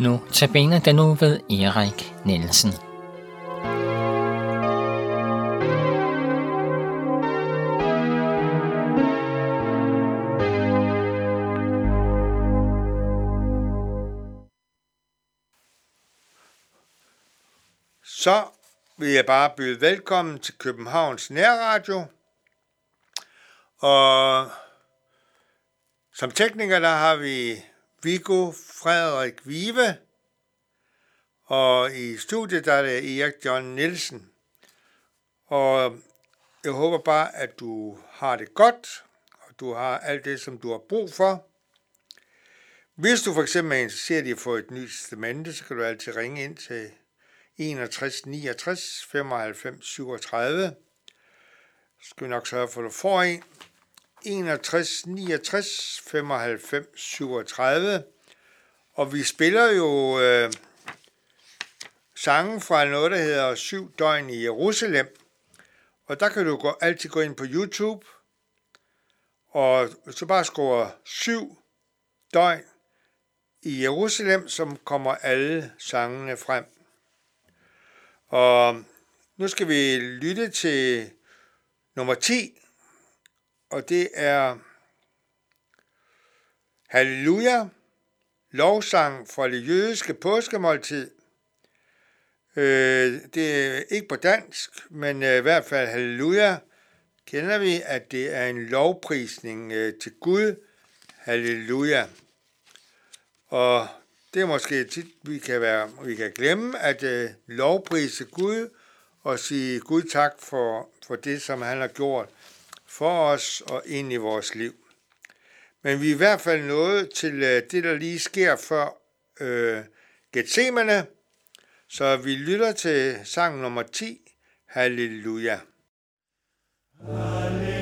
Nu tabiner den nu ved Erik Nielsen. Så vil jeg bare byde velkommen til Københavns Nærradio. Og som tekniker, der har vi Viggo Frederik Vive, og i studiet der er det Erik John Nielsen. Og jeg håber bare, at du har det godt, og du har alt det, som du har brug for. Hvis du for eksempel er interesseret i at få et nyt testamente, så kan du altid ringe ind til 61 69 95 37. Så skal vi nok sørge for, at du får en. 61 69 95 37. Og vi spiller jo øh, sange fra noget, der hedder Syv døgn i Jerusalem. Og der kan du gå, altid gå ind på YouTube, og så bare score syv døgn i Jerusalem, som kommer alle sangene frem. Og nu skal vi lytte til nummer 10, og det er Halleluja, lovsang fra det jødiske påskemåltid. Øh, det er ikke på dansk, men øh, i hvert fald Halleluja kender vi, at det er en lovprisning øh, til Gud. Halleluja. Og det er måske tit, vi kan, være, vi kan glemme at øh, lovprise Gud og sige Gud tak for, for det, som han har gjort for os og ind i vores liv. Men vi er i hvert fald nået til øh, det, der lige sker før øh, Gethsemane, så vi lytter til sang nummer 10, Halleluja. Halleluja.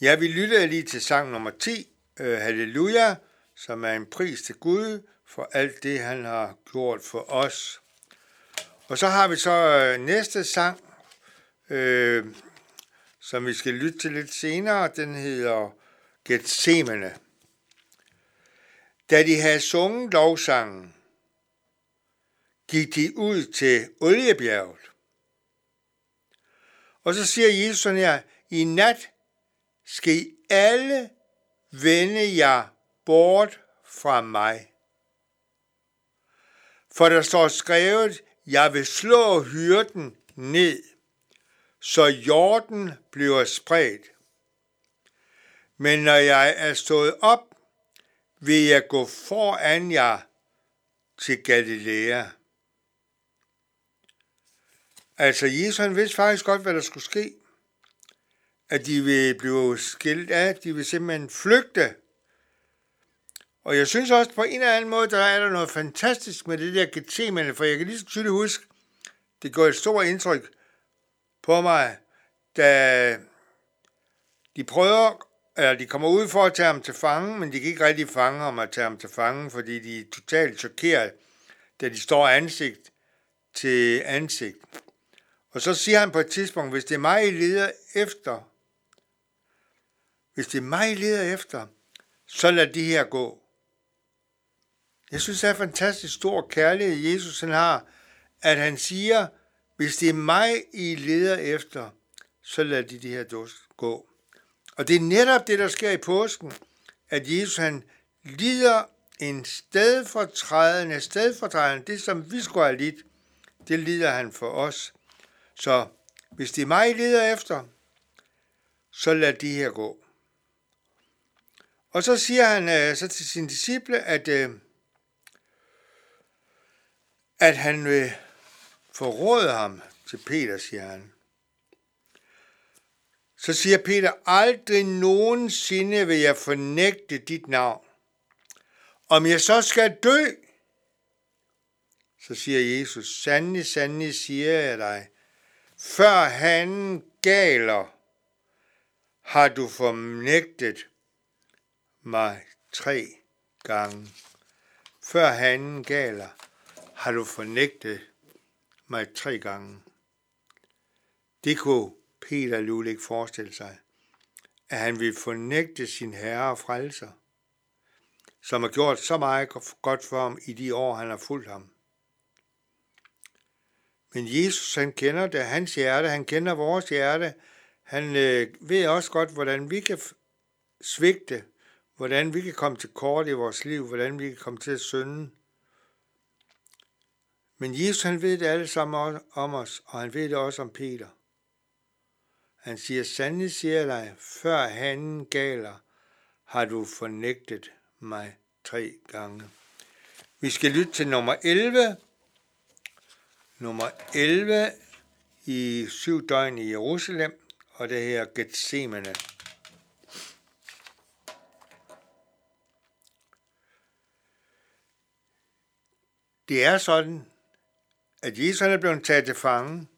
Ja, vi lytter lige til sang nummer 10, øh, Halleluja, som er en pris til Gud for alt det, han har gjort for os. Og så har vi så øh, næste sang, øh, som vi skal lytte til lidt senere. Den hedder Gethsemane. Da de havde sunget lovsangen, gik de ud til oliebjerget. Og så siger Jesus sådan her, i nat skal I alle vende jer bort fra mig. For der står skrevet, jeg vil slå hyrden ned, så jorden bliver spredt. Men når jeg er stået op, vil jeg gå foran jer til Galilea. Altså, Jesus han vidste faktisk godt, hvad der skulle ske. At de vil blive skilt af, de vil simpelthen flygte. Og jeg synes også, på en eller anden måde, der er der noget fantastisk med det der Gethsemane, for jeg kan lige så tydeligt huske, det gjorde et stort indtryk på mig, da de prøver, eller de kommer ud for at tage ham til fange, men de kan ikke rigtig fange ham at tage ham til fange, fordi de er totalt chokeret, da de står ansigt til ansigt. Og så siger han på et tidspunkt, hvis det er mig, I leder efter, hvis det er mig, I leder efter, så lad de her gå. Jeg synes, det er fantastisk stor kærlighed, Jesus han har, at han siger, hvis det er mig, I leder efter, så lad de de her gå. Og det er netop det, der sker i påsken, at Jesus han lider en stedfortrædende, stedfortrædende, det som vi skulle have lidt, det lider han for os. Så hvis det er mig, I leder efter, så lad de her gå. Og så siger han øh, så til sine disciple, at, øh, at han vil forråde ham til Peter, siger han. Så siger Peter, aldrig nogensinde vil jeg fornægte dit navn. Om jeg så skal dø, så siger Jesus, sandelig, sandelig siger jeg dig, før han galer, har du fornægtet mig tre gange. Før han galer, har du fornægtet mig tre gange. Det kunne Peter Lule ikke forestille sig, at han ville fornægte sin herre og frelser, som har gjort så meget godt for ham i de år, han har fulgt ham. Men Jesus, han kender det, hans hjerte, han kender vores hjerte. Han øh, ved også godt, hvordan vi kan svigte, hvordan vi kan komme til kort i vores liv, hvordan vi kan komme til at synde. Men Jesus, han ved det alle sammen om os, og han ved det også om Peter. Han siger, sandelig siger dig, før han galer, har du fornægtet mig tre gange. Vi skal lytte til nummer 11, nummer 11 i syv døgn i Jerusalem, og det her Gethsemane. Det er sådan, at Jesus er blevet taget til fange,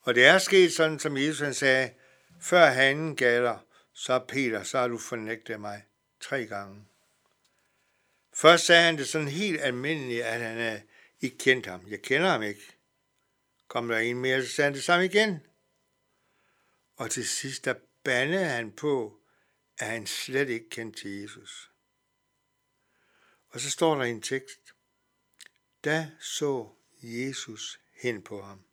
og det er sket sådan, som Jesus sagde, før han galer, så Peter, så har du fornægtet mig tre gange. Først sagde han det sådan helt almindeligt, at han ikke kendte ham. Jeg kender ham ikke. Kom der en mere, så sagde han det samme igen. Og til sidst, der bandede han på, at han slet ikke kendte Jesus. Og så står der en tekst, da så Jesus hen på ham.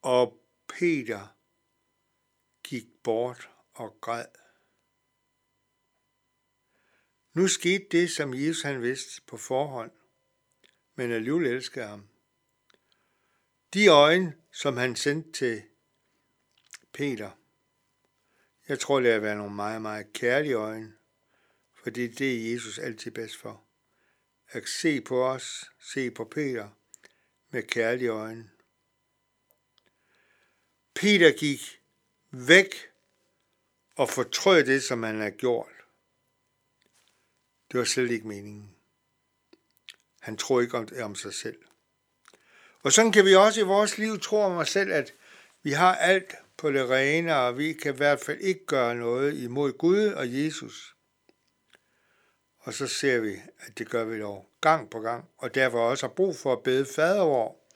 Og Peter gik bort og græd. Nu skete det, som Jesus han vidste på forhånd, men alligevel elskede ham. De øjne, som han sendte til Peter, jeg tror, det er været nogle meget, meget kærlige øjne, for det er det, Jesus altid bedst for. At se på os, se på Peter med kærlige øjne. Peter gik væk og fortrød det, som han havde gjort. Det var slet ikke meningen. Han tror ikke om, om sig selv. Og sådan kan vi også i vores liv tro om os selv, at vi har alt på det rene, og vi kan i hvert fald ikke gøre noget imod Gud og Jesus. Og så ser vi, at det gør vi dog gang på gang, og derfor også har brug for at bede faderår,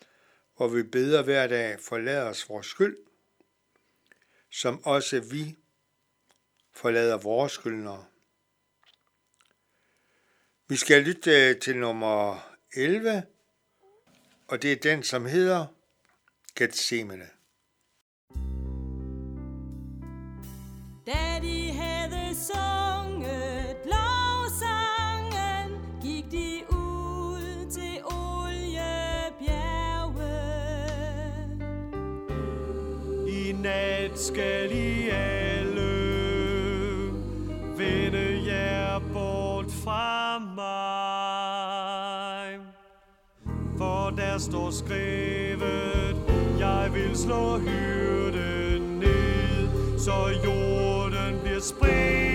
hvor vi beder hver dag, forlader os vores skyld, som også vi forlader vores skyldnere. Vi skal lytte øh, til nummer 11, og det er den, som hedder Gethsemane. Daddy had the sunget skal I alle vende jer bort fra mig. For der står skrevet, jeg vil slå hyrden ned, så jorden bliver spredt.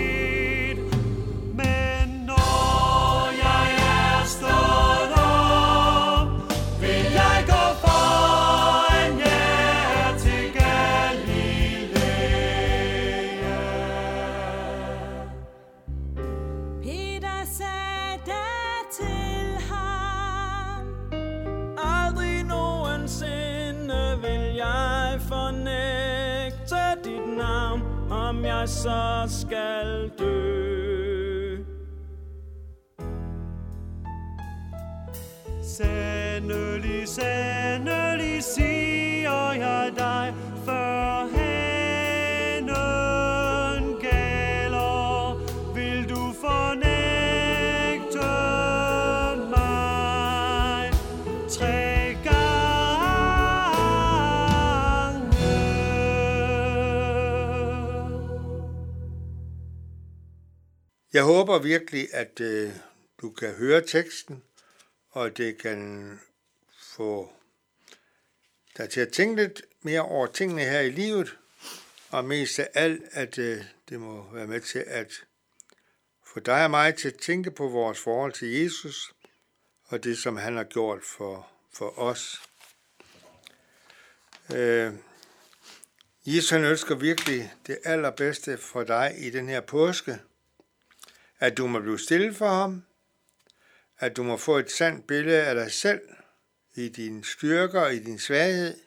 Om jeg så skal dø. Sandelig, sandelig Jeg håber virkelig, at øh, du kan høre teksten, og det kan få dig til at tænke lidt mere over tingene her i livet, og mest af alt, at øh, det må være med til at få dig og mig til at tænke på vores forhold til Jesus, og det, som han har gjort for, for os. Øh, Jesus han ønsker virkelig det allerbedste for dig i den her påske, at du må blive stille for ham, at du må få et sandt billede af dig selv i din styrke og i din svaghed,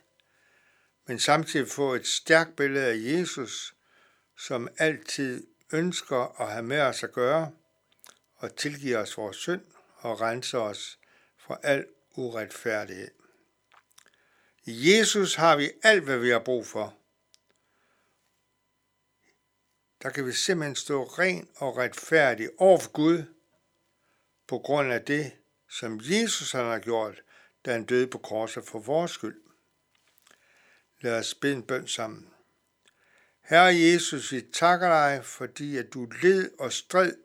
men samtidig få et stærkt billede af Jesus, som altid ønsker at have med os at gøre og tilgive os vores synd og rense os fra al uretfærdighed. I Jesus har vi alt, hvad vi har brug for. Der kan vi simpelthen stå ren og retfærdig over for Gud, på grund af det, som Jesus han har gjort, da han døde på korset for vores skyld. Lad os bede en bøn sammen. Herre Jesus, vi takker dig, fordi at du led og stred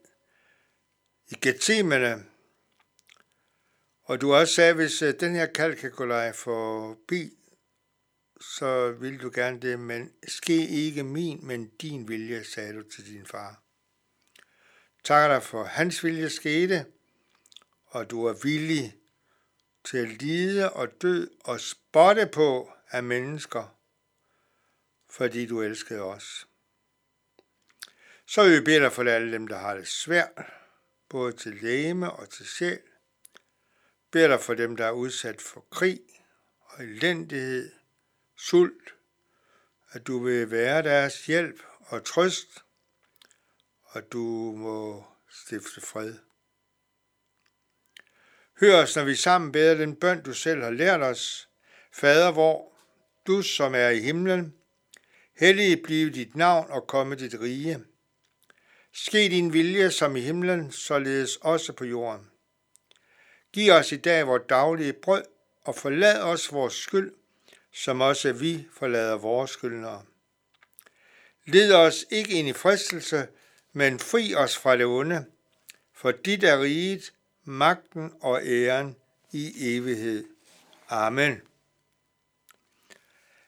i Gethsemane, og du også sagde, hvis øh, den her kald kan gå dig forbi, så vil du gerne det, men ske ikke min, men din vilje, sagde du til din far. Takker dig for hans vilje skete, og du er villig til at lide og dø og spotte på af mennesker, fordi du elskede os. Så vil vi bede dig for alle dem, der har det svært, både til læme og til sjæl. Beder dig for dem, der er udsat for krig og elendighed, sult, at du vil være deres hjælp og trøst, og du må stifte fred. Hør os, når vi sammen beder den bøn, du selv har lært os. Fader vor, du som er i himlen, hellige blive dit navn og komme dit rige. Ske din vilje som i himlen, således også på jorden. Giv os i dag vores daglige brød, og forlad os vores skyld, som også vi forlader vores skyldnere. Led os ikke ind i fristelse, men fri os fra det onde, for dit er riget, magten og æren i evighed. Amen.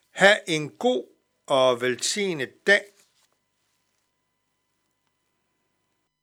Ha' en god og velsignet dag